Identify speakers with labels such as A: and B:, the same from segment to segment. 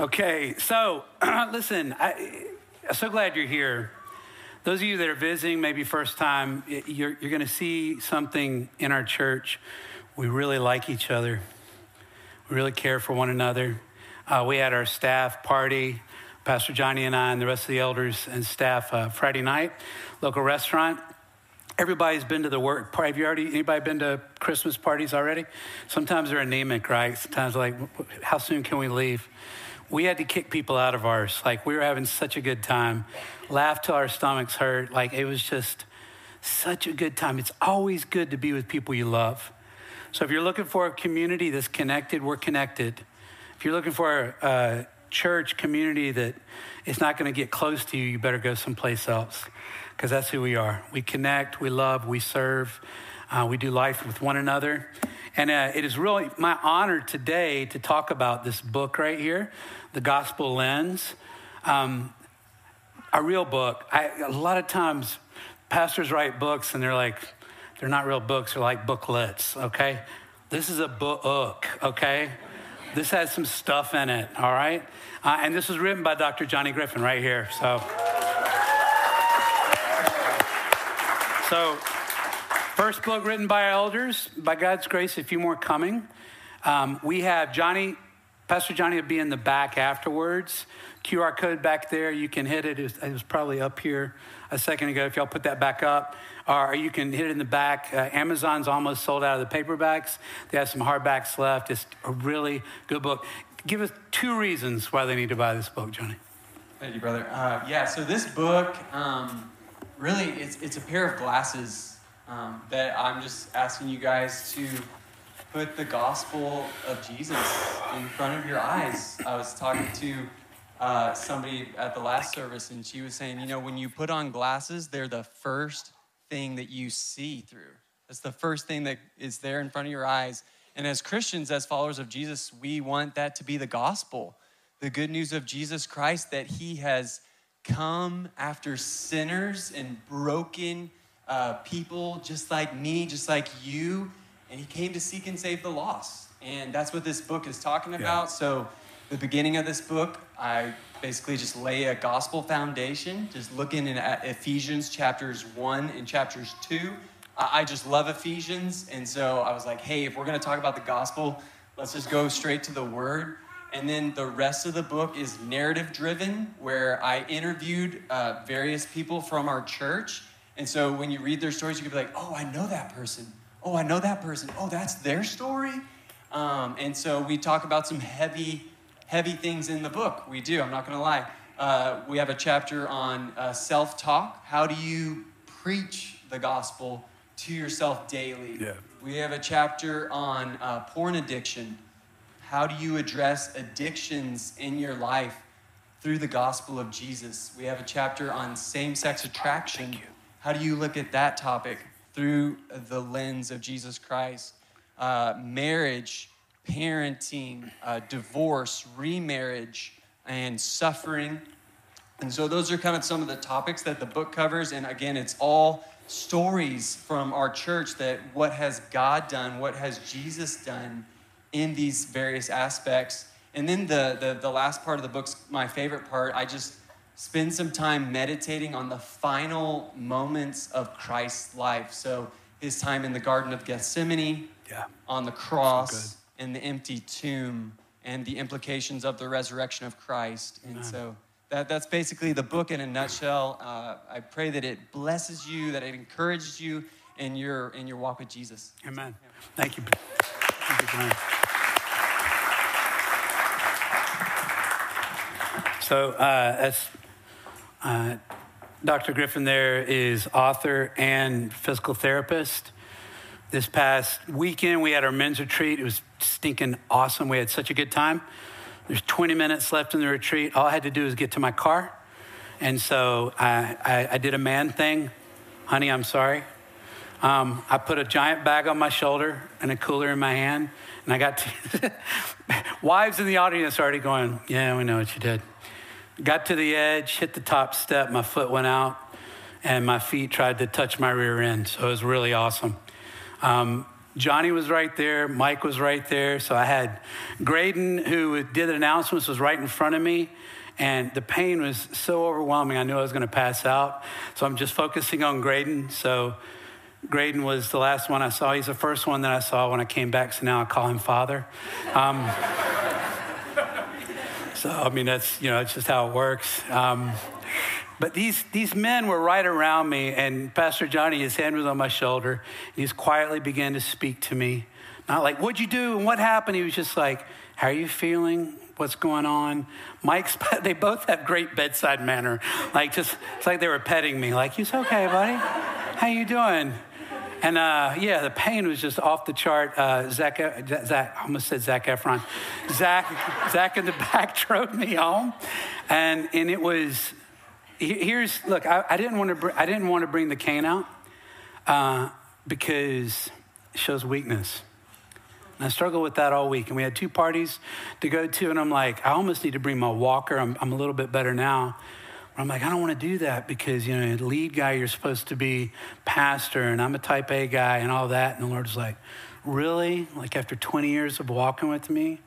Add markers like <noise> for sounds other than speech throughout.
A: Okay, so <clears throat> listen, I, I'm so glad you're here. Those of you that are visiting, maybe first time, you're, you're going to see something in our church. We really like each other, we really care for one another. Uh, we had our staff party, Pastor Johnny and I, and the rest of the elders and staff uh, Friday night, local restaurant. Everybody's been to the work. Party. Have you already? Anybody been to Christmas parties already? Sometimes they're anemic, right? Sometimes like, how soon can we leave? We had to kick people out of ours. Like we were having such a good time, laughed till our stomachs hurt. Like it was just such a good time. It's always good to be with people you love. So if you're looking for a community that's connected, we're connected. If you're looking for a, church community that is not going to get close to you, you better go someplace else because that's who we are. We connect, we love, we serve, uh, we do life with one another. And uh, it is really my honor today to talk about this book right here the gospel lens. Um, a real book. I, a lot of times, pastors write books and they're like, they're not real books, they're like booklets, okay? This is a book, okay? This has some stuff in it, all right? Uh, and this was written by Dr. Johnny Griffin right here, so. So, first book written by elders. By God's grace, a few more coming. Um, we have Johnny Pastor Johnny will be in the back afterwards. QR code back there, you can hit it. It was, it was probably up here a second ago. If y'all put that back up, or you can hit it in the back. Uh, Amazon's almost sold out of the paperbacks. They have some hardbacks left. It's a really good book. Give us two reasons why they need to buy this book, Johnny.
B: Thank you, brother. Uh, yeah, so this book, um, really, it's, it's a pair of glasses um, that I'm just asking you guys to put the gospel of Jesus in front of your eyes. I was talking to uh, somebody at the last service, and she was saying, you know, when you put on glasses, they're the first thing that you see through. That's the first thing that is there in front of your eyes. And as Christians, as followers of Jesus, we want that to be the gospel, the good news of Jesus Christ that he has come after sinners and broken uh, people just like me, just like you and he came to seek and save the lost. And that's what this book is talking about. Yeah. So, the beginning of this book, I basically just lay a gospel foundation, just looking at Ephesians chapters 1 and chapters 2. I just love Ephesians. And so I was like, hey, if we're going to talk about the gospel, let's just go straight to the word. And then the rest of the book is narrative driven, where I interviewed uh, various people from our church. And so when you read their stories, you can be like, oh, I know that person oh, I know that person. Oh, that's their story. Um, and so we talk about some heavy, heavy things in the book. We do, I'm not going to lie. Uh, we have a chapter on uh, self talk. How do you preach the gospel to yourself daily?
A: Yeah.
B: We have a chapter on uh, porn addiction. How do you address addictions in your life through the gospel of Jesus? We have a chapter on same sex attraction. How do you look at that topic? Through the lens of Jesus Christ. Uh, marriage, parenting, uh, divorce, remarriage, and suffering. And so, those are kind of some of the topics that the book covers. And again, it's all stories from our church that what has God done, what has Jesus done in these various aspects. And then the, the, the last part of the book's my favorite part. I just spend some time meditating on the final moments of Christ's life. So, his time in the Garden of Gethsemane,
A: yeah.
B: on the cross, so in the empty tomb, and the implications of the resurrection of Christ. Amen. And so, that, that's basically the book in a nutshell. Uh, I pray that it blesses you, that it encourages you in your, in your walk with Jesus.
A: Amen. Yeah. Thank you. Thank you. So, uh, as uh, Dr. Griffin there is author and physical therapist. This past weekend, we had our men's retreat. It was stinking awesome. We had such a good time. There's 20 minutes left in the retreat. All I had to do was get to my car. And so I, I, I did a man thing. Honey, I'm sorry. Um, I put a giant bag on my shoulder and a cooler in my hand. And I got to, <laughs> wives in the audience already going, Yeah, we know what you did. Got to the edge, hit the top step, my foot went out, and my feet tried to touch my rear end. So it was really awesome. Um, Johnny was right there, Mike was right there. So I had Graydon, who did the announcements, was right in front of me. And the pain was so overwhelming, I knew I was going to pass out. So I'm just focusing on Graydon. So Graydon was the last one I saw. He's the first one that I saw when I came back, so now I call him Father. Um, so, I mean, that's, you know, it's just how it works. Um, but these, these men were right around me, and Pastor Johnny, his hand was on my shoulder, he just quietly began to speak to me. Not like, what'd you do and what happened? He was just like, how are you feeling? What's going on? Mike's, <laughs> they both have great bedside manner. Like, just, it's like they were petting me, like, it's okay, buddy. How you doing? And uh, yeah, the pain was just off the chart. Uh, Zach, Zach, I almost said Zac Efron. Zach, <laughs> Zach in the back <laughs> drove me home, and and it was. Here's look. I, I didn't want to. I didn't want to bring the cane out uh, because it shows weakness. And I struggled with that all week. And we had two parties to go to, and I'm like, I almost need to bring my walker. I'm, I'm a little bit better now. I'm like, I don't want to do that because, you know, lead guy, you're supposed to be pastor, and I'm a type A guy and all that. And the Lord's like, Really? Like, after 20 years of walking with me,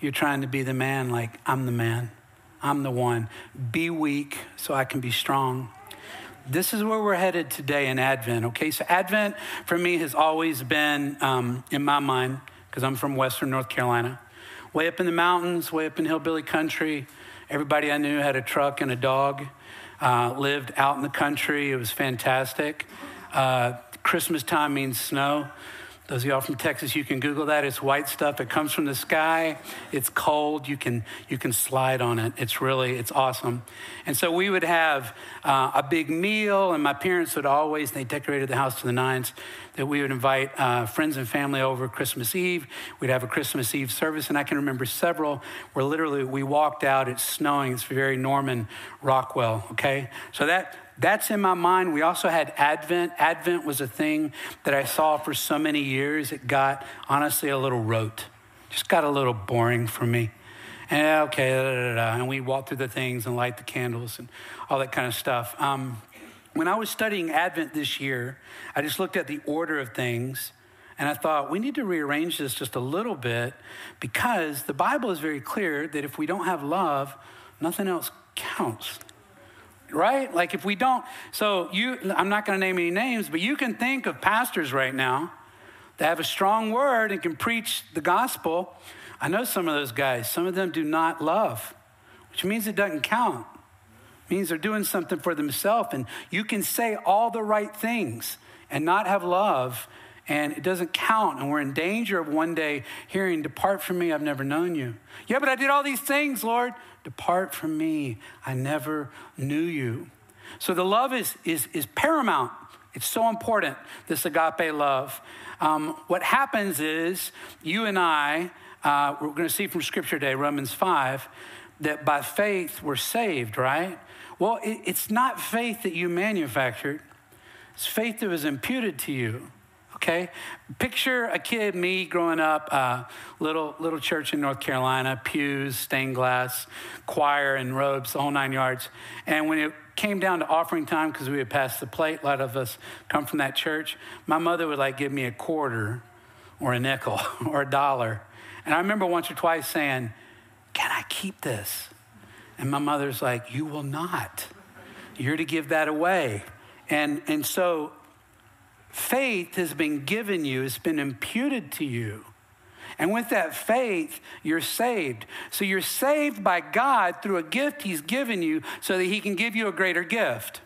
A: you're trying to be the man? Like, I'm the man. I'm the one. Be weak so I can be strong. This is where we're headed today in Advent, okay? So, Advent for me has always been, um, in my mind, because I'm from Western North Carolina, way up in the mountains, way up in hillbilly country Everybody I knew had a truck and a dog, uh, lived out in the country. It was fantastic. Uh, Christmas time means snow. Those of y'all from Texas, you can Google that. It's white stuff. It comes from the sky. It's cold. You can you can slide on it. It's really it's awesome. And so we would have uh, a big meal, and my parents would always they decorated the house to the nines. That we would invite uh, friends and family over Christmas Eve. We'd have a Christmas Eve service, and I can remember several where literally we walked out. It's snowing. It's very Norman Rockwell. Okay, so that that's in my mind. We also had Advent. Advent was a thing that I saw for so many years. It got, honestly, a little rote. Just got a little boring for me. And okay, da, da, da, and we walk through the things and light the candles and all that kind of stuff. Um, when I was studying Advent this year, I just looked at the order of things and I thought we need to rearrange this just a little bit because the Bible is very clear that if we don't have love, nothing else counts right? Like if we don't, so you, I'm not going to name any names, but you can think of pastors right now that have a strong word and can preach the gospel. I know some of those guys, some of them do not love, which means it doesn't count. It means they're doing something for themselves. And you can say all the right things and not have love, and it doesn't count. And we're in danger of one day hearing, Depart from me, I've never known you. Yeah, but I did all these things, Lord. Depart from me, I never knew you. So the love is, is, is paramount. It's so important, this agape love. Um, what happens is you and I, uh, we're going to see from Scripture today, Romans 5, that by faith we're saved, right? Well, it, it's not faith that you manufactured, it's faith that was imputed to you okay? Picture a kid, me growing up, uh, little, little church in North Carolina, pews, stained glass, choir and robes, the whole nine yards. And when it came down to offering time, because we had passed the plate, a lot of us come from that church, my mother would like give me a quarter or a nickel <laughs> or a dollar. And I remember once or twice saying, Can I keep this? And my mother's like, You will not. You're to give that away. And, and so Faith has been given you, it's been imputed to you. And with that faith, you're saved. So you're saved by God through a gift He's given you so that He can give you a greater gift.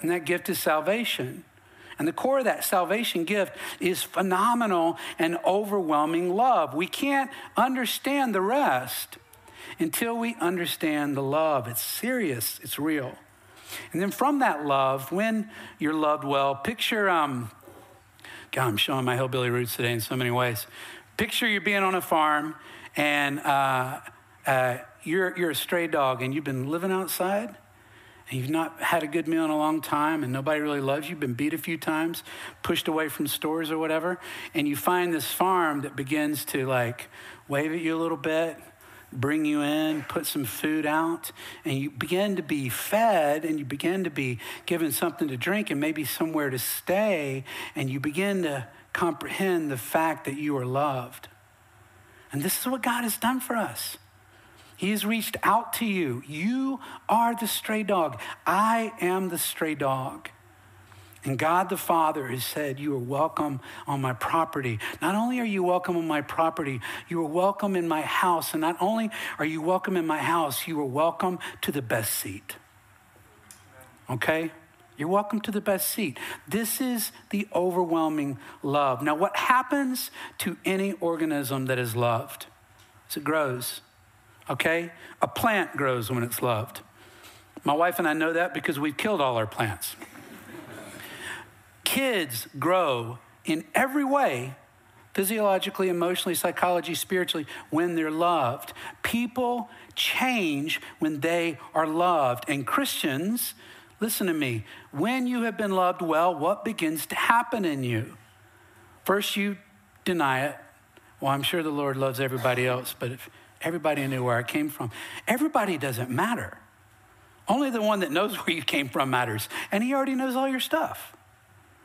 A: And that gift is salvation. And the core of that salvation gift is phenomenal and overwhelming love. We can't understand the rest until we understand the love. It's serious, it's real. And then from that love, when you're loved well, picture um, God, I'm showing my hillbilly roots today in so many ways. Picture you being on a farm and uh, uh, you're, you're a stray dog and you've been living outside and you've not had a good meal in a long time and nobody really loves you, been beat a few times, pushed away from stores or whatever, and you find this farm that begins to like wave at you a little bit bring you in, put some food out, and you begin to be fed and you begin to be given something to drink and maybe somewhere to stay, and you begin to comprehend the fact that you are loved. And this is what God has done for us. He has reached out to you. You are the stray dog. I am the stray dog. And God the Father has said, You are welcome on my property. Not only are you welcome on my property, you are welcome in my house. And not only are you welcome in my house, you are welcome to the best seat. Okay? You're welcome to the best seat. This is the overwhelming love. Now, what happens to any organism that is loved? As it grows. Okay? A plant grows when it's loved. My wife and I know that because we've killed all our plants. Kids grow in every way physiologically, emotionally, psychologically, spiritually, when they're loved. People change when they are loved. And Christians, listen to me, when you have been loved well, what begins to happen in you? First, you deny it. Well, I'm sure the Lord loves everybody else, but if everybody knew where I came from, everybody doesn't matter. Only the one that knows where you came from matters. And He already knows all your stuff.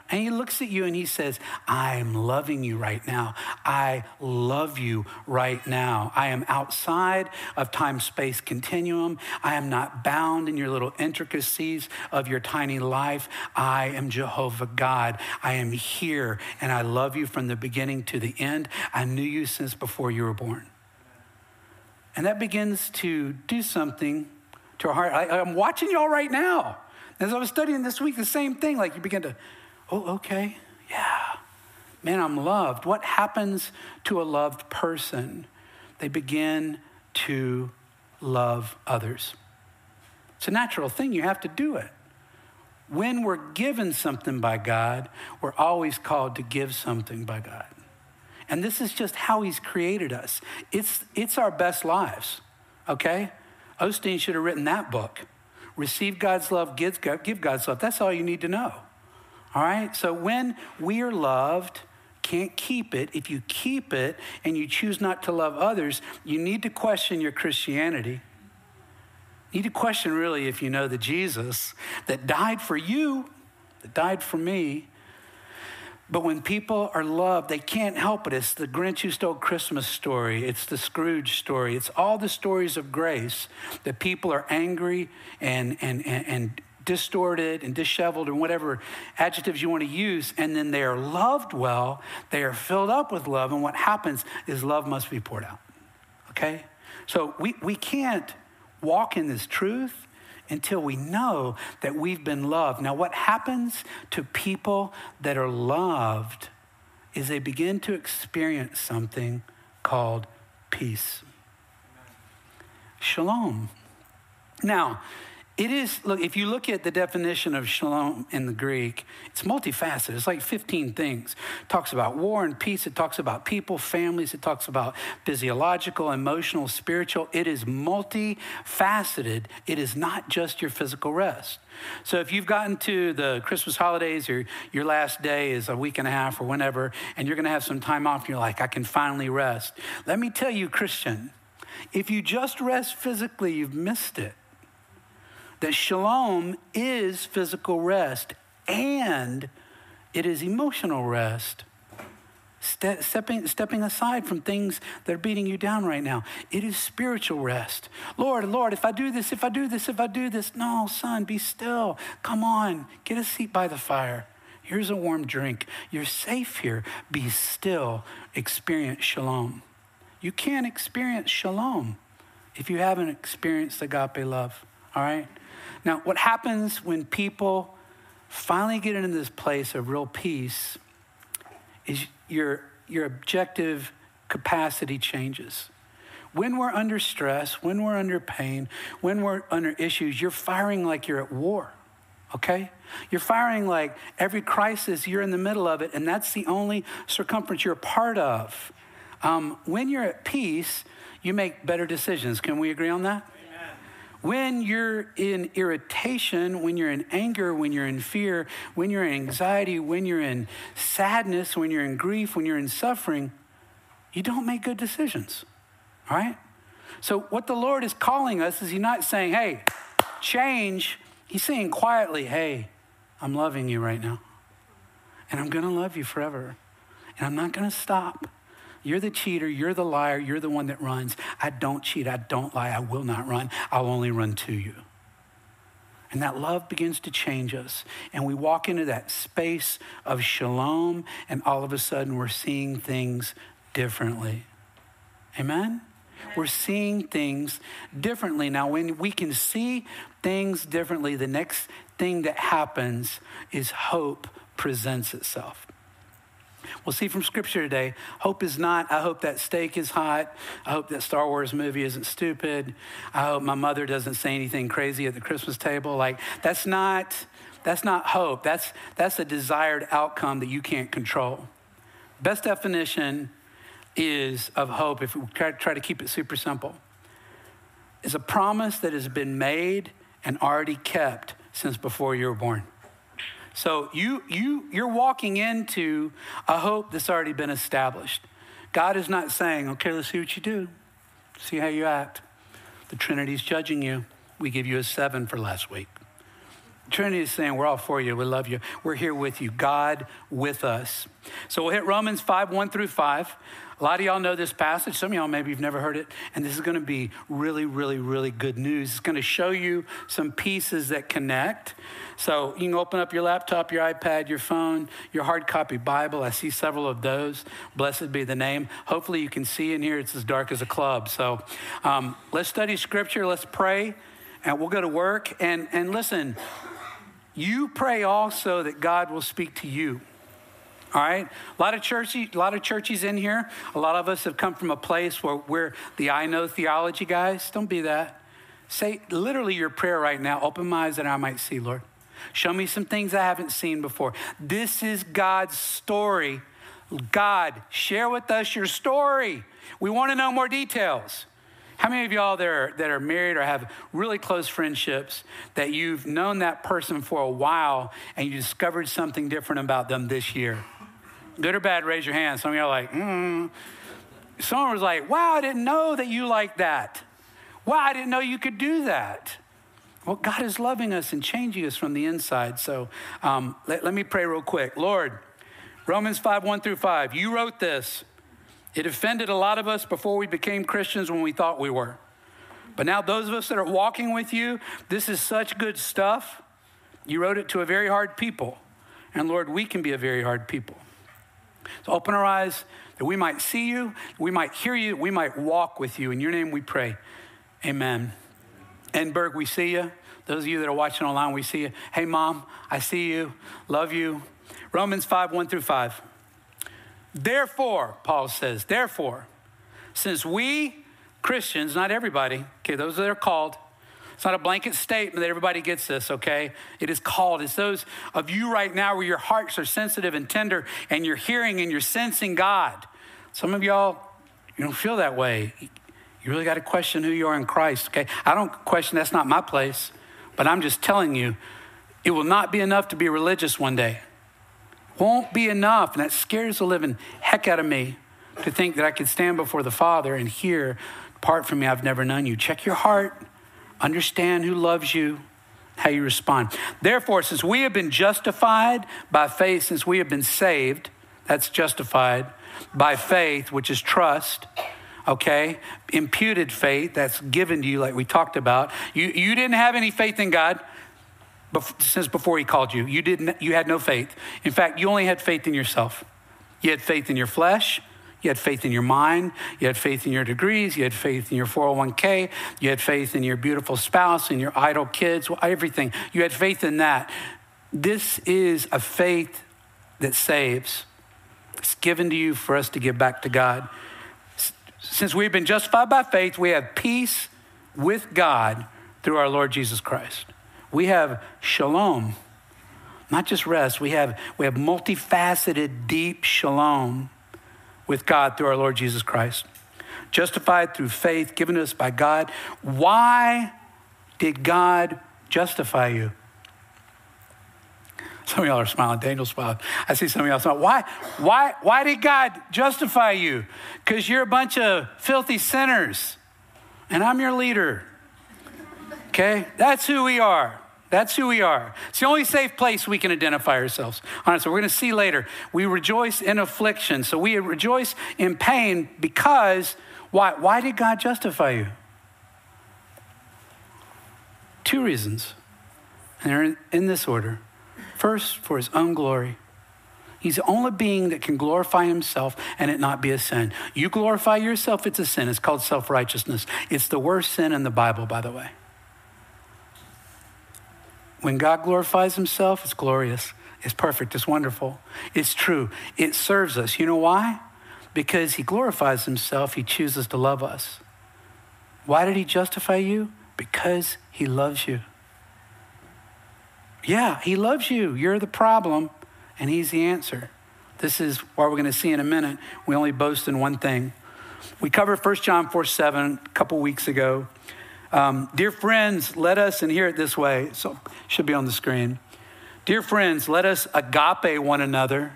A: And he looks at you and he says, I'm loving you right now. I love you right now. I am outside of time space continuum. I am not bound in your little intricacies of your tiny life. I am Jehovah God. I am here and I love you from the beginning to the end. I knew you since before you were born. And that begins to do something to our heart. I, am watching y'all right now. As I was studying this week, the same thing, like you begin to Oh, okay. Yeah. Man, I'm loved. What happens to a loved person? They begin to love others. It's a natural thing. You have to do it. When we're given something by God, we're always called to give something by God. And this is just how He's created us. It's, it's our best lives, okay? Osteen should have written that book. Receive God's love, give, give God's love. That's all you need to know. All right? So when we are loved, can't keep it. If you keep it and you choose not to love others, you need to question your Christianity. You need to question really if you know the Jesus that died for you, that died for me. But when people are loved, they can't help it. It's the Grinch who stole Christmas story. It's the Scrooge story. It's all the stories of grace that people are angry and, and, and, and distorted and disheveled or whatever adjectives you want to use, and then they are loved well, they are filled up with love, and what happens is love must be poured out. Okay? So we, we can't walk in this truth until we know that we've been loved. Now, what happens to people that are loved is they begin to experience something called peace. Shalom. Now, it is, look, if you look at the definition of shalom in the Greek, it's multifaceted. It's like 15 things. It talks about war and peace. It talks about people, families. It talks about physiological, emotional, spiritual. It is multifaceted. It is not just your physical rest. So if you've gotten to the Christmas holidays or your last day is a week and a half or whenever, and you're going to have some time off, and you're like, I can finally rest. Let me tell you, Christian, if you just rest physically, you've missed it that shalom is physical rest and it is emotional rest. Ste- stepping, stepping aside from things that are beating you down right now. It is spiritual rest. Lord, Lord, if I do this, if I do this, if I do this, no, son, be still. Come on, get a seat by the fire. Here's a warm drink. You're safe here. Be still. Experience shalom. You can't experience shalom if you haven't experienced agape love, all right? Now, what happens when people finally get into this place of real peace is your, your objective capacity changes. When we're under stress, when we're under pain, when we're under issues, you're firing like you're at war, okay? You're firing like every crisis, you're in the middle of it, and that's the only circumference you're a part of. Um, when you're at peace, you make better decisions. Can we agree on that? When you're in irritation, when you're in anger, when you're in fear, when you're in anxiety, when you're in sadness, when you're in grief, when you're in suffering, you don't make good decisions. right? So, what the Lord is calling us is He's not saying, hey, change. He's saying quietly, hey, I'm loving you right now. And I'm going to love you forever. And I'm not going to stop. You're the cheater. You're the liar. You're the one that runs. I don't cheat. I don't lie. I will not run. I'll only run to you. And that love begins to change us. And we walk into that space of shalom, and all of a sudden we're seeing things differently. Amen? We're seeing things differently. Now, when we can see things differently, the next thing that happens is hope presents itself. We'll see from scripture today. Hope is not, I hope that steak is hot. I hope that Star Wars movie isn't stupid. I hope my mother doesn't say anything crazy at the Christmas table. Like, that's not, that's not hope. That's, that's a desired outcome that you can't control. Best definition is of hope, if we try, try to keep it super simple, is a promise that has been made and already kept since before you were born. So you, you, you're walking into a hope that's already been established. God is not saying, okay, let's see what you do, see how you act. The Trinity's judging you. We give you a seven for last week. Trinity is saying, We're all for you. We love you. We're here with you. God with us. So we'll hit Romans 5 1 through 5. A lot of y'all know this passage. Some of y'all maybe you've never heard it. And this is going to be really, really, really good news. It's going to show you some pieces that connect. So you can open up your laptop, your iPad, your phone, your hard copy Bible. I see several of those. Blessed be the name. Hopefully you can see in here. It's as dark as a club. So um, let's study scripture. Let's pray. And we'll go to work. And, and listen, you pray also that God will speak to you. All right? A lot of churches, a lot of churches in here. A lot of us have come from a place where we're the I know theology guys. Don't be that. Say literally your prayer right now. Open my eyes that I might see, Lord. Show me some things I haven't seen before. This is God's story. God, share with us your story. We want to know more details. How many of y'all there that are married or have really close friendships that you've known that person for a while and you discovered something different about them this year? Good or bad, raise your hand. Some of you are like, mm. Someone was like, wow, I didn't know that you like that. Wow, I didn't know you could do that. Well, God is loving us and changing us from the inside. So um, let, let me pray real quick. Lord, Romans 5 1 through 5, you wrote this. It offended a lot of us before we became Christians when we thought we were. But now, those of us that are walking with you, this is such good stuff. You wrote it to a very hard people. And Lord, we can be a very hard people. So open our eyes that we might see you, we might hear you, we might walk with you. In your name we pray. Amen. Enberg, we see you. Those of you that are watching online, we see you. Hey, mom, I see you. Love you. Romans 5 1 through 5. Therefore, Paul says, therefore, since we Christians, not everybody, okay, those that are called, it's not a blanket statement that everybody gets this, okay? It is called. It's those of you right now where your hearts are sensitive and tender and you're hearing and you're sensing God. Some of y'all, you don't feel that way. You really got to question who you are in Christ, okay? I don't question, that's not my place, but I'm just telling you, it will not be enough to be religious one day. Won't be enough. And that scares the living heck out of me to think that I could stand before the Father and hear, Part from me, I've never known you. Check your heart. Understand who loves you, how you respond. Therefore, since we have been justified by faith, since we have been saved, that's justified by faith, which is trust. Okay, imputed faith that's given to you, like we talked about. You, you didn't have any faith in God since before He called you. You didn't. You had no faith. In fact, you only had faith in yourself. You had faith in your flesh. You had faith in your mind. You had faith in your degrees. You had faith in your 401k. You had faith in your beautiful spouse and your idle kids, everything. You had faith in that. This is a faith that saves. It's given to you for us to give back to God. Since we've been justified by faith, we have peace with God through our Lord Jesus Christ. We have shalom, not just rest. We have, we have multifaceted, deep shalom with God through our Lord Jesus Christ. Justified through faith given us by God. Why did God justify you? Some of y'all are smiling. Daniel smiled. I see some of y'all smiling. Why, why, why did God justify you? Because you're a bunch of filthy sinners, and I'm your leader. Okay? That's who we are. That's who we are. It's the only safe place we can identify ourselves. All right, so we're going to see later. We rejoice in affliction. So we rejoice in pain because why? Why did God justify you? Two reasons. And they're in this order. First, for his own glory. He's the only being that can glorify himself and it not be a sin. You glorify yourself, it's a sin. It's called self righteousness. It's the worst sin in the Bible, by the way. When God glorifies himself, it's glorious, it's perfect, it's wonderful, it's true, it serves us. You know why? Because he glorifies himself, he chooses to love us. Why did he justify you? Because he loves you. Yeah, he loves you. You're the problem, and he's the answer. This is what we're going to see in a minute. We only boast in one thing. We covered 1 John 4 7 a couple weeks ago. Um, dear friends, let us, and hear it this way, so should be on the screen. Dear friends, let us agape one another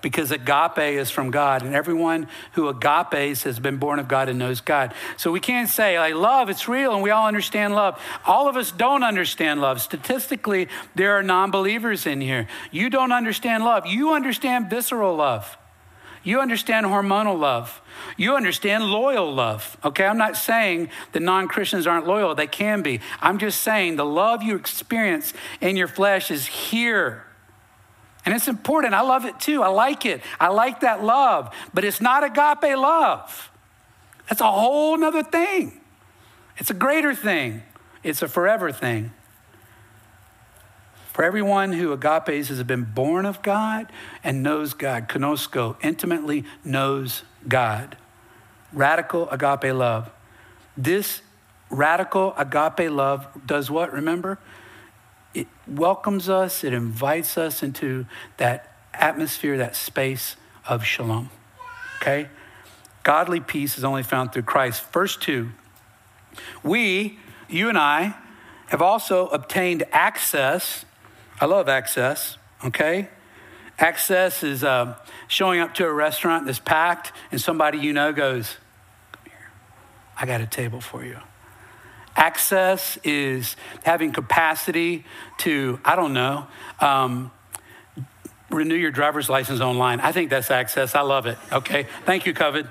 A: because agape is from God, and everyone who agapes has been born of God and knows God. So we can't say, like, love, it's real, and we all understand love. All of us don't understand love. Statistically, there are non believers in here. You don't understand love, you understand visceral love. You understand hormonal love. You understand loyal love. Okay, I'm not saying that non Christians aren't loyal, they can be. I'm just saying the love you experience in your flesh is here. And it's important. I love it too. I like it. I like that love. But it's not agape love. That's a whole nother thing. It's a greater thing, it's a forever thing. For everyone who agapes has been born of God and knows God, gnosko, intimately knows God. Radical agape love. This radical agape love does what? Remember? It welcomes us, it invites us into that atmosphere, that space of shalom. Okay? Godly peace is only found through Christ. Verse 2 We, you and I, have also obtained access I love access, okay? Access is uh, showing up to a restaurant that's packed and somebody you know goes, Come here, I got a table for you. Access is having capacity to, I don't know, um, renew your driver's license online. I think that's access. I love it. Okay. Thank you, COVID.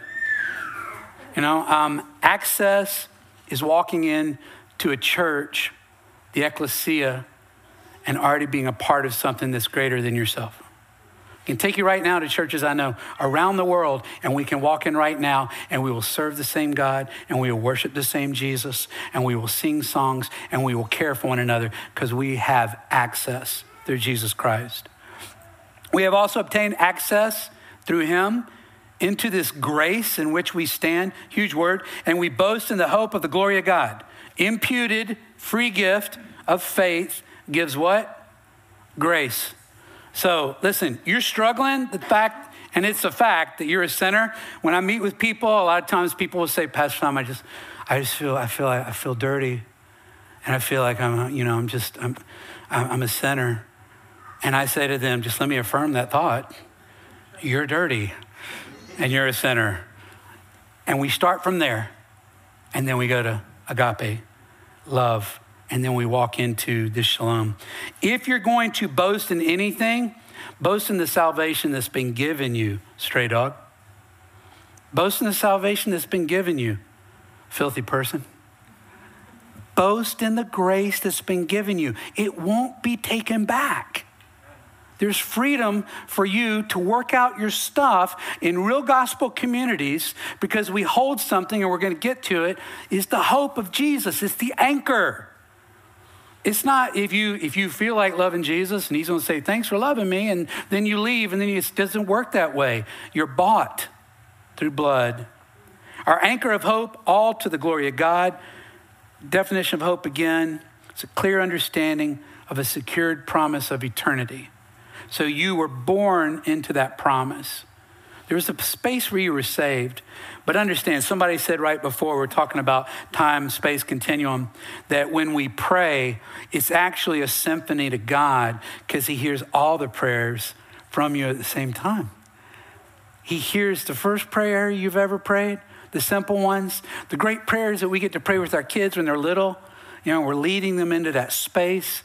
A: You know, um, access is walking in to a church, the ecclesia, and already being a part of something that's greater than yourself. I can take you right now to churches I know around the world, and we can walk in right now, and we will serve the same God, and we will worship the same Jesus, and we will sing songs, and we will care for one another because we have access through Jesus Christ. We have also obtained access through Him into this grace in which we stand, huge word, and we boast in the hope of the glory of God. Imputed free gift of faith gives what? Grace. So listen, you're struggling, the fact, and it's a fact that you're a sinner. When I meet with people, a lot of times people will say, Pastor Tom, I just, I just feel, I feel, I feel dirty. And I feel like I'm, you know, I'm just, I'm, I'm a sinner. And I say to them, just let me affirm that thought. You're dirty and you're a sinner. And we start from there. And then we go to agape, love, and then we walk into this shalom. If you're going to boast in anything, boast in the salvation that's been given you, stray dog. Boast in the salvation that's been given you, filthy person. Boast in the grace that's been given you. It won't be taken back. There's freedom for you to work out your stuff in real gospel communities because we hold something and we're going to get to it is the hope of Jesus. It's the anchor. It's not if you if you feel like loving Jesus and he's going to say thanks for loving me and then you leave and then it doesn't work that way. You're bought through blood. Our anchor of hope all to the glory of God. Definition of hope again, it's a clear understanding of a secured promise of eternity. So you were born into that promise. There was a space where you were saved. But understand, somebody said right before, we're talking about time, space continuum, that when we pray, it's actually a symphony to God because He hears all the prayers from you at the same time. He hears the first prayer you've ever prayed, the simple ones, the great prayers that we get to pray with our kids when they're little. You know, we're leading them into that space.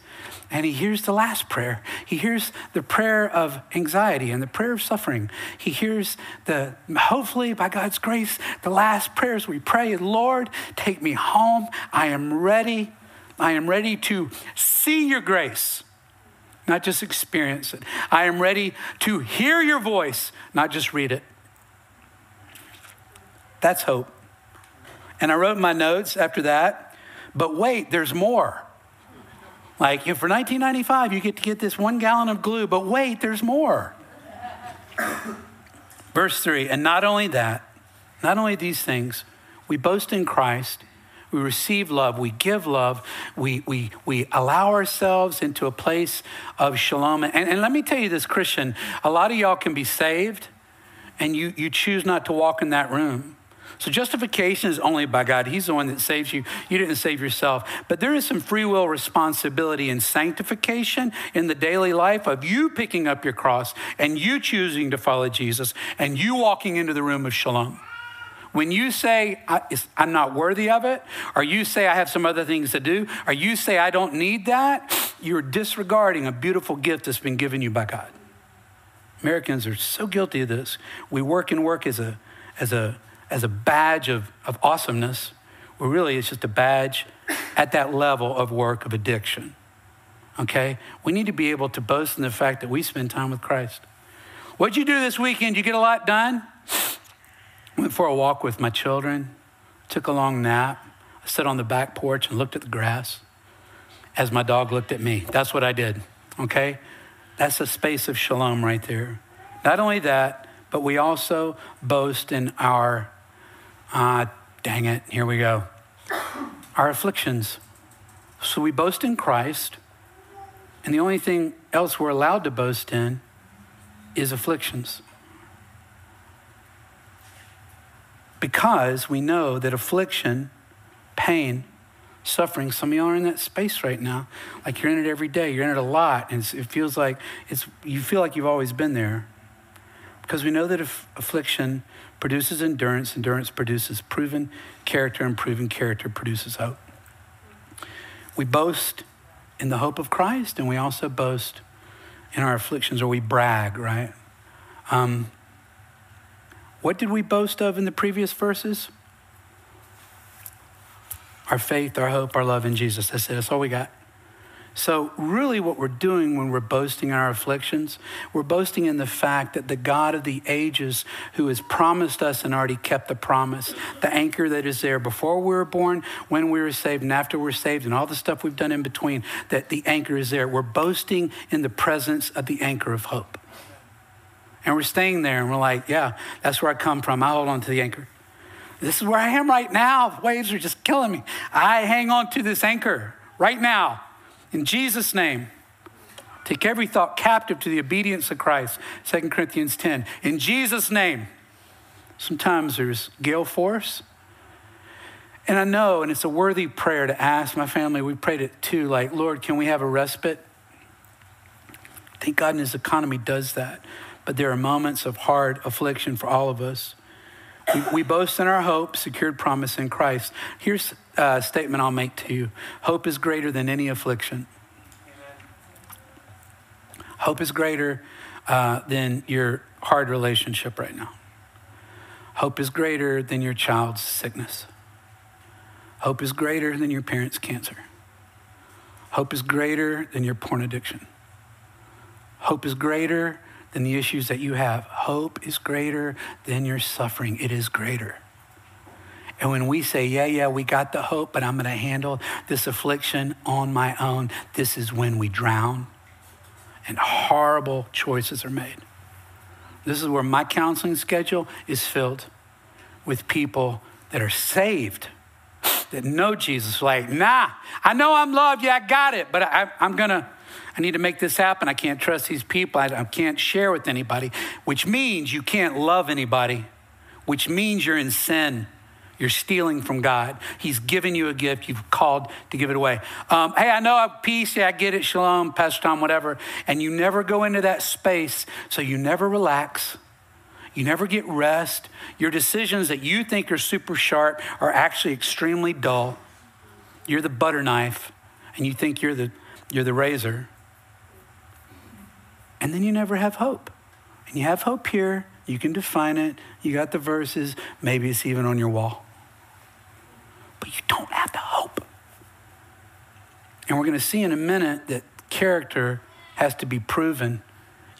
A: And he hears the last prayer. He hears the prayer of anxiety and the prayer of suffering. He hears the, hopefully, by God's grace, the last prayers we pray Lord, take me home. I am ready. I am ready to see your grace, not just experience it. I am ready to hear your voice, not just read it. That's hope. And I wrote my notes after that, but wait, there's more. Like, for 1995, you get to get this one gallon of glue, but wait, there's more. <coughs> Verse 3 And not only that, not only these things, we boast in Christ, we receive love, we give love, we, we, we allow ourselves into a place of shalom. And, and let me tell you this, Christian, a lot of y'all can be saved, and you, you choose not to walk in that room. So justification is only by God. He's the one that saves you. You didn't save yourself. But there is some free will responsibility in sanctification in the daily life of you picking up your cross and you choosing to follow Jesus and you walking into the room of shalom. When you say, I'm not worthy of it, or you say, I have some other things to do, or you say, I don't need that, you're disregarding a beautiful gift that's been given you by God. Americans are so guilty of this. We work and work as a, as a as a badge of, of awesomeness, well, really it's just a badge at that level of work of addiction. Okay? We need to be able to boast in the fact that we spend time with Christ. What'd you do this weekend? You get a lot done? Went for a walk with my children, took a long nap. I sat on the back porch and looked at the grass as my dog looked at me. That's what I did. Okay? That's a space of shalom right there. Not only that, but we also boast in our Ah, dang it, here we go. Our afflictions. So we boast in Christ, and the only thing else we're allowed to boast in is afflictions. Because we know that affliction, pain, suffering, some of y'all are in that space right now. Like you're in it every day, you're in it a lot, and it feels like it's, you feel like you've always been there. Because we know that affliction produces endurance, endurance produces proven character, and proven character produces hope. We boast in the hope of Christ, and we also boast in our afflictions, or we brag, right? Um, what did we boast of in the previous verses? Our faith, our hope, our love in Jesus. That's it. That's all we got. So, really, what we're doing when we're boasting in our afflictions, we're boasting in the fact that the God of the ages, who has promised us and already kept the promise, the anchor that is there before we were born, when we were saved, and after we're saved, and all the stuff we've done in between, that the anchor is there. We're boasting in the presence of the anchor of hope. And we're staying there, and we're like, yeah, that's where I come from. I hold on to the anchor. This is where I am right now. Waves are just killing me. I hang on to this anchor right now. In Jesus' name, take every thought captive to the obedience of Christ. 2 Corinthians 10. In Jesus' name, sometimes there's gale force. And I know, and it's a worthy prayer to ask my family, we prayed it too, like, Lord, can we have a respite? Thank God in his economy does that. But there are moments of hard affliction for all of us. We, boast in our hope, secured promise in Christ. Here's a statement I'll make to you hope is greater than any affliction. Amen. Hope is greater uh, than your hard relationship right now. Hope is greater than your child's sickness. Hope is greater than your parents' cancer. Hope is greater than your porn addiction. Hope is greater than the issues that you have. Hope is greater than your suffering. It is greater. And when we say, yeah, yeah, we got the hope, but I'm going to handle this affliction on my own, this is when we drown and horrible choices are made. This is where my counseling schedule is filled with people that are saved, that know Jesus. Like, nah, I know I'm loved. Yeah, I got it, but I, am going to. I need to make this happen. I can't trust these people. I, I can't share with anybody, which means you can't love anybody, which means you're in sin. You're stealing from God. He's given you a gift. You've called to give it away. Um, hey, I know I peace. Yeah, I get it. Shalom, Pastor Tom, whatever. And you never go into that space, so you never relax. You never get rest. Your decisions that you think are super sharp are actually extremely dull. you're the butter knife and you think you're the, you're the razor. And then you never have hope. And you have hope here. You can define it. You got the verses. Maybe it's even on your wall. But you don't have the hope. And we're going to see in a minute that character has to be proven.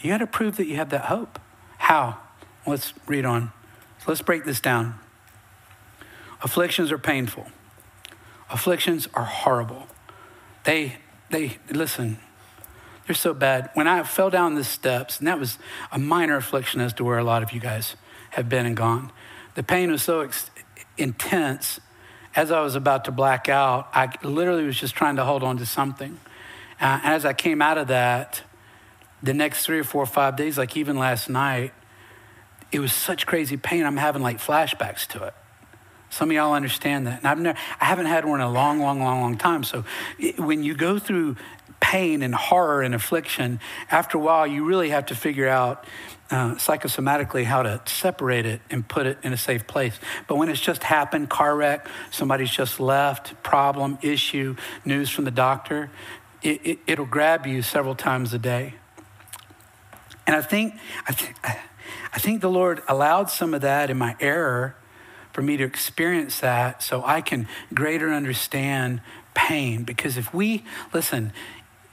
A: You got to prove that you have that hope. How? Let's read on. So let's break this down. Afflictions are painful. Afflictions are horrible. They, they, listen, they're so bad. When I fell down the steps, and that was a minor affliction as to where a lot of you guys have been and gone, the pain was so ex- intense. As I was about to black out, I literally was just trying to hold on to something. Uh, as I came out of that, the next three or four or five days, like even last night, it was such crazy pain. I'm having like flashbacks to it. Some of y'all understand that. And I've never, I haven't had one in a long, long, long, long time. So when you go through pain and horror and affliction, after a while, you really have to figure out uh, psychosomatically how to separate it and put it in a safe place. But when it's just happened, car wreck, somebody's just left, problem, issue, news from the doctor, it, it, it'll grab you several times a day. And I think, I, th- I think the Lord allowed some of that in my error for me to experience that so I can greater understand pain. Because if we, listen,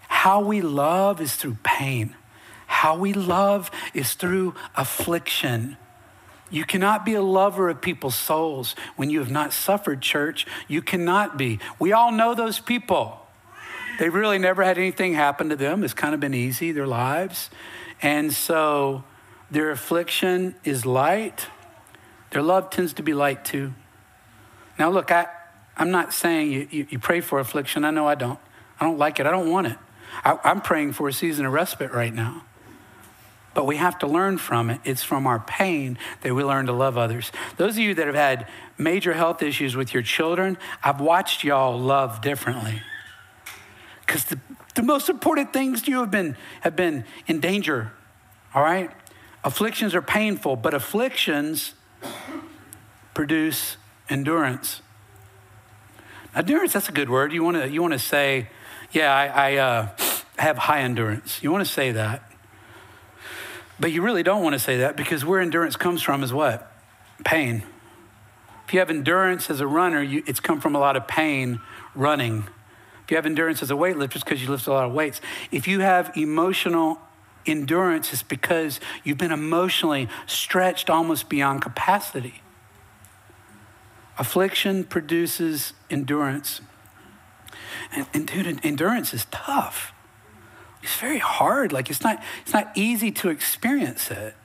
A: how we love is through pain. How we love is through affliction. You cannot be a lover of people's souls when you have not suffered, church. You cannot be. We all know those people. They really never had anything happen to them. It's kind of been easy, their lives. And so their affliction is light. Their love tends to be light too. Now, look, I, I'm not saying you, you, you pray for affliction. I know I don't. I don't like it. I don't want it. I, I'm praying for a season of respite right now. But we have to learn from it. It's from our pain that we learn to love others. Those of you that have had major health issues with your children, I've watched y'all love differently. Because the, the most important things you have been have been in danger. All right? Afflictions are painful, but afflictions produce endurance. Endurance, that's a good word. You want to you want to say, yeah, I, I uh, have high endurance. You want to say that. But you really don't want to say that because where endurance comes from is what? Pain. If you have endurance as a runner, you, it's come from a lot of pain running. If you have endurance as a weightlifter, it's because you lift a lot of weights. If you have emotional endurance, is because you've been emotionally stretched almost beyond capacity. Affliction produces endurance. And, and dude, endurance is tough. It's very hard. Like it's not, it's not easy to experience it.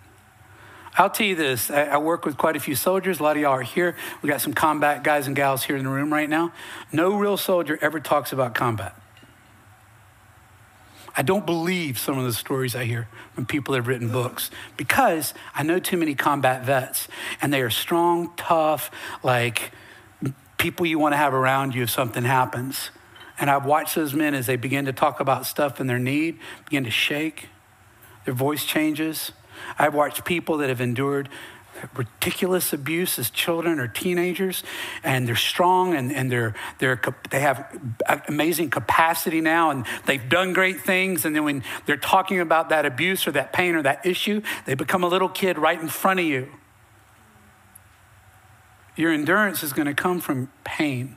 A: I'll tell you this. I, I, work with quite a few soldiers. A lot of y'all are here. We got some combat guys and gals here in the room right now. No real soldier ever talks about combat. I don't believe some of the stories I hear from people that have written books because I know too many combat vets and they are strong, tough, like people you want to have around you if something happens. And I've watched those men as they begin to talk about stuff and their need, begin to shake, their voice changes. I've watched people that have endured ridiculous abuse as children or teenagers, and they're strong and, and they're, they're, they have amazing capacity now and they've done great things. And then when they're talking about that abuse or that pain or that issue, they become a little kid right in front of you. Your endurance is going to come from pain.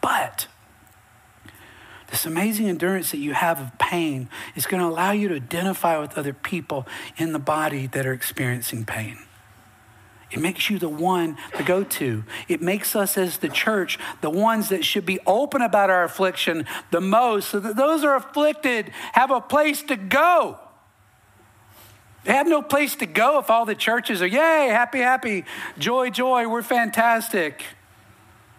A: But this amazing endurance that you have of pain is going to allow you to identify with other people in the body that are experiencing pain. It makes you the one to go to. It makes us as the church the ones that should be open about our affliction the most so that those are afflicted have a place to go. They have no place to go if all the churches are, yay, happy, happy, joy, joy, we're fantastic.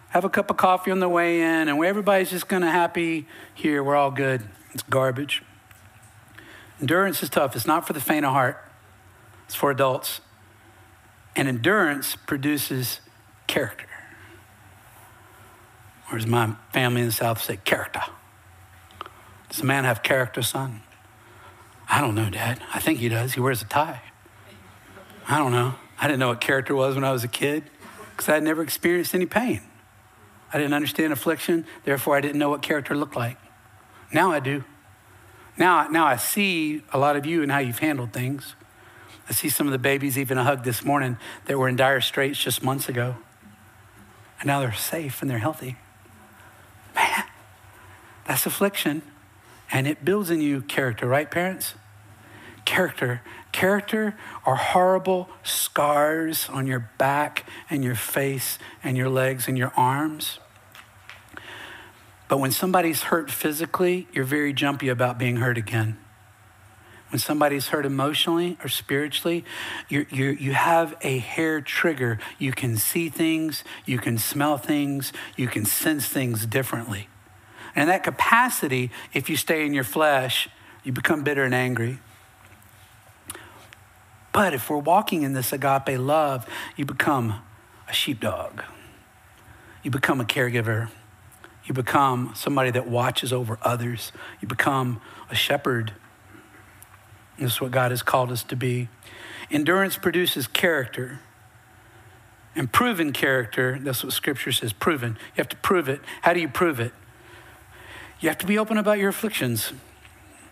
A: Have a cup of coffee on the way in, and everybody's just of happy here. We're all good. It's garbage. Endurance is tough. It's not for the faint of heart, it's for adults. And endurance produces character. Or as my family in the South say, character. Does a man have character, son? I don't know, Dad. I think he does. He wears a tie. I don't know. I didn't know what character was when I was a kid because I had never experienced any pain. I didn't understand affliction, therefore I didn't know what character looked like. Now I do. Now, now I see a lot of you and how you've handled things. I see some of the babies, even a hug this morning, that were in dire straits just months ago. And now they're safe and they're healthy. Man, that's affliction. And it builds in you character, right, parents? Character. Character are horrible scars on your back and your face and your legs and your arms. But when somebody's hurt physically, you're very jumpy about being hurt again. When somebody's hurt emotionally or spiritually, you you you have a hair trigger. You can see things, you can smell things, you can sense things differently. And that capacity, if you stay in your flesh, you become bitter and angry. But if we're walking in this agape love, you become a sheepdog. You become a caregiver. You become somebody that watches over others. You become a shepherd. This is what God has called us to be. Endurance produces character. And proven character, that's what scripture says, proven. You have to prove it. How do you prove it? You have to be open about your afflictions.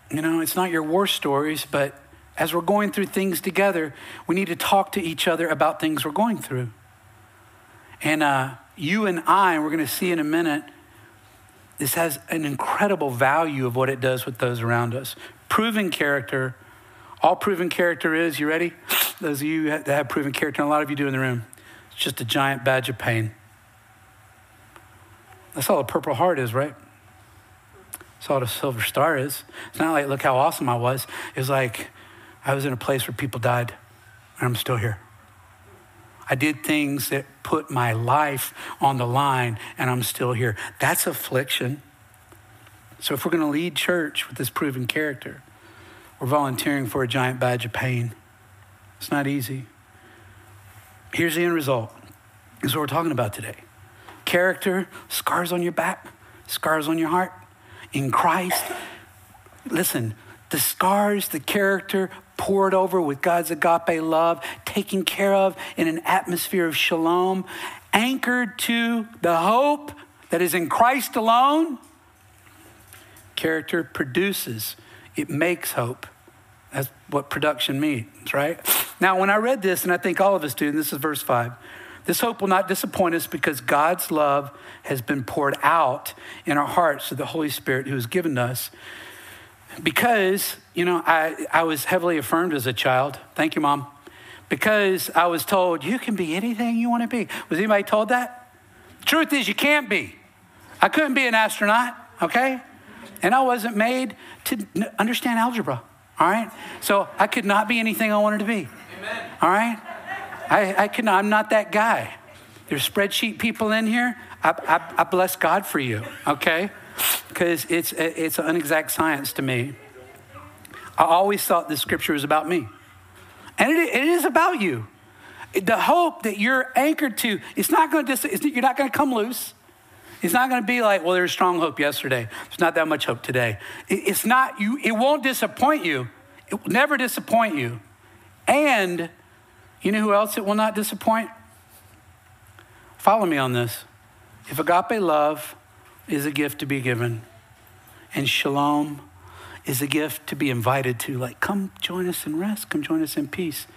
A: You know, it's not your war stories, but as we're going through things together, we need to talk to each other about things we're going through. And uh, you and I, we're going to see in a minute, this has an incredible value of what it does with those around us. Proven character, all proven character is, you ready? <sniffs> Those of you that have proven character, and a lot of you do in the room, it's just a giant badge of pain. That's all a purple heart is, right? That's all a silver star is. It's not like, look how awesome I was. It's like, I was in a place where people died, and I'm still here. I did things that put my life on the line, and I'm still here. That's affliction. So, if we're going to lead church with this proven character, we're volunteering for a giant badge of pain. It's not easy. Here's the end result. This is what we're talking about today. Character, scars on your back, scars on your heart. In Christ, listen, the scars, the character poured over with God's agape love, taken care of in an atmosphere of shalom, anchored to the hope that is in Christ alone. Character produces, it makes hope. That's what production means, right? Now, when I read this, and I think all of us do, and this is verse 5 this hope will not disappoint us because God's love has been poured out in our hearts through the Holy Spirit who has given us because, you know, I, I was heavily affirmed as a child. Thank you, Mom. Because I was told, you can be anything you want to be. Was anybody told that? Truth is, you can't be. I couldn't be an astronaut, okay? And I wasn't made to understand algebra, all right? So I could not be anything I wanted to be, Amen. all right? I, I can, I'm not that guy. There's spreadsheet people in here. I, I, I bless God for you, okay? because it's, it's an inexact science to me. I always thought the scripture was about me. And it, it is about you. The hope that you're anchored to, it's not going to, dis- you're not going to come loose. It's not going to be like, well, there's strong hope yesterday. There's not that much hope today. It's not, you, it won't disappoint you. It will never disappoint you. And you know who else it will not disappoint? Follow me on this. If agape love is a gift to be given. And shalom is a gift to be invited to. Like, come join us in rest, come join us in peace.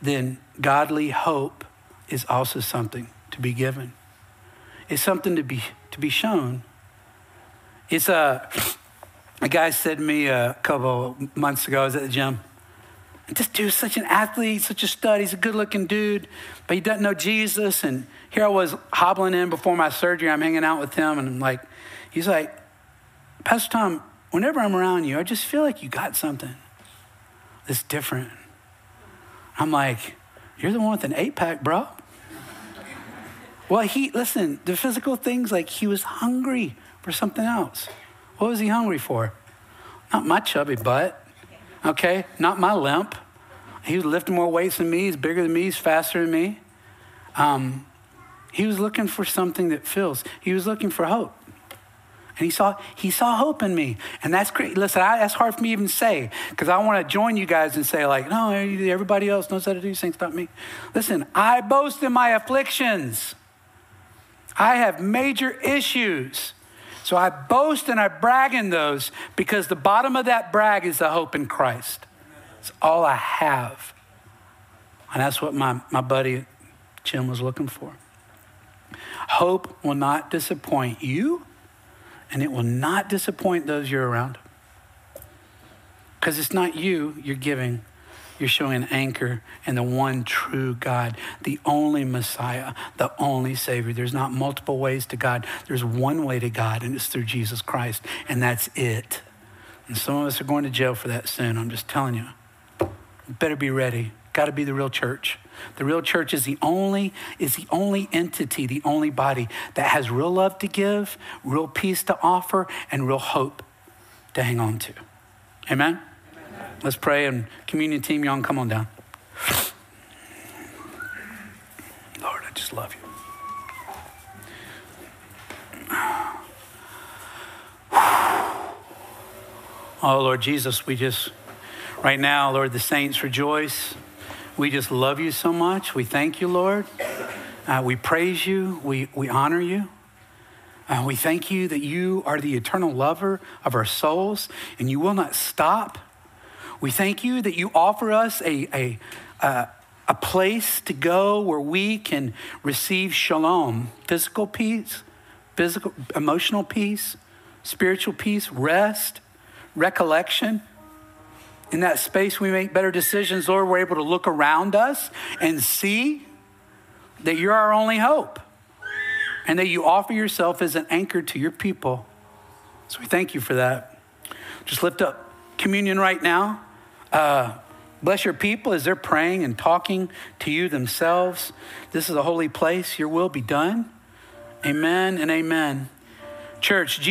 A: Then godly hope is also something to be given. It's something to be to be shown. It's a a guy said to me uh, a couple months ago, I was at the gym. This dude's such an athlete, such a stud. He's a good looking dude, but he doesn't know Jesus. And here I was hobbling in before my surgery. I'm hanging out with him, and I'm like, he's like, Pastor Tom, whenever I'm around you, I just feel like you got something that's different. I'm like, you're the one with an eight pack, bro. Well, he, listen, the physical things, like he was hungry for something else. What was he hungry for? Not my chubby butt okay? Not my limp. He was lifting more weights than me. He's bigger than me. He's faster than me. Um, he was looking for something that fills. He was looking for hope. And he saw, he saw hope in me. And that's great. Listen, I, that's hard for me to even say because I want to join you guys and say, like, no, everybody else knows how to do things, not me. Listen, I boast in my afflictions. I have major issues. So I boast and I brag in those because the bottom of that brag is the hope in Christ. It's all I have. And that's what my, my buddy Jim was looking for. Hope will not disappoint you, and it will not disappoint those you're around. Because it's not you you're giving, you're showing an anchor in the one true God, the only Messiah, the only Savior. There's not multiple ways to God, there's one way to God, and it's through Jesus Christ, and that's it. And some of us are going to jail for that soon. I'm just telling you. Better be ready. Got to be the real church. The real church is the only is the only entity, the only body that has real love to give, real peace to offer, and real hope to hang on to. Amen. Let's pray and communion team, y'all come on down. Lord, I just love you. Oh, Lord Jesus, we just, right now, Lord, the saints rejoice. We just love you so much. We thank you, Lord. Uh, we praise you. We, we honor you. Uh, we thank you that you are the eternal lover of our souls and you will not stop. We thank you that you offer us a, a, a, a place to go where we can receive shalom, physical peace, physical, emotional peace, spiritual peace, rest, recollection in that space, we make better decisions, Lord. We're able to look around us and see that you're our only hope and that you offer yourself as an anchor to your people. So we thank you for that. Just lift up communion right now. Uh, bless your people as they're praying and talking to you themselves. This is a holy place. Your will be done. Amen and amen. Church, Jesus.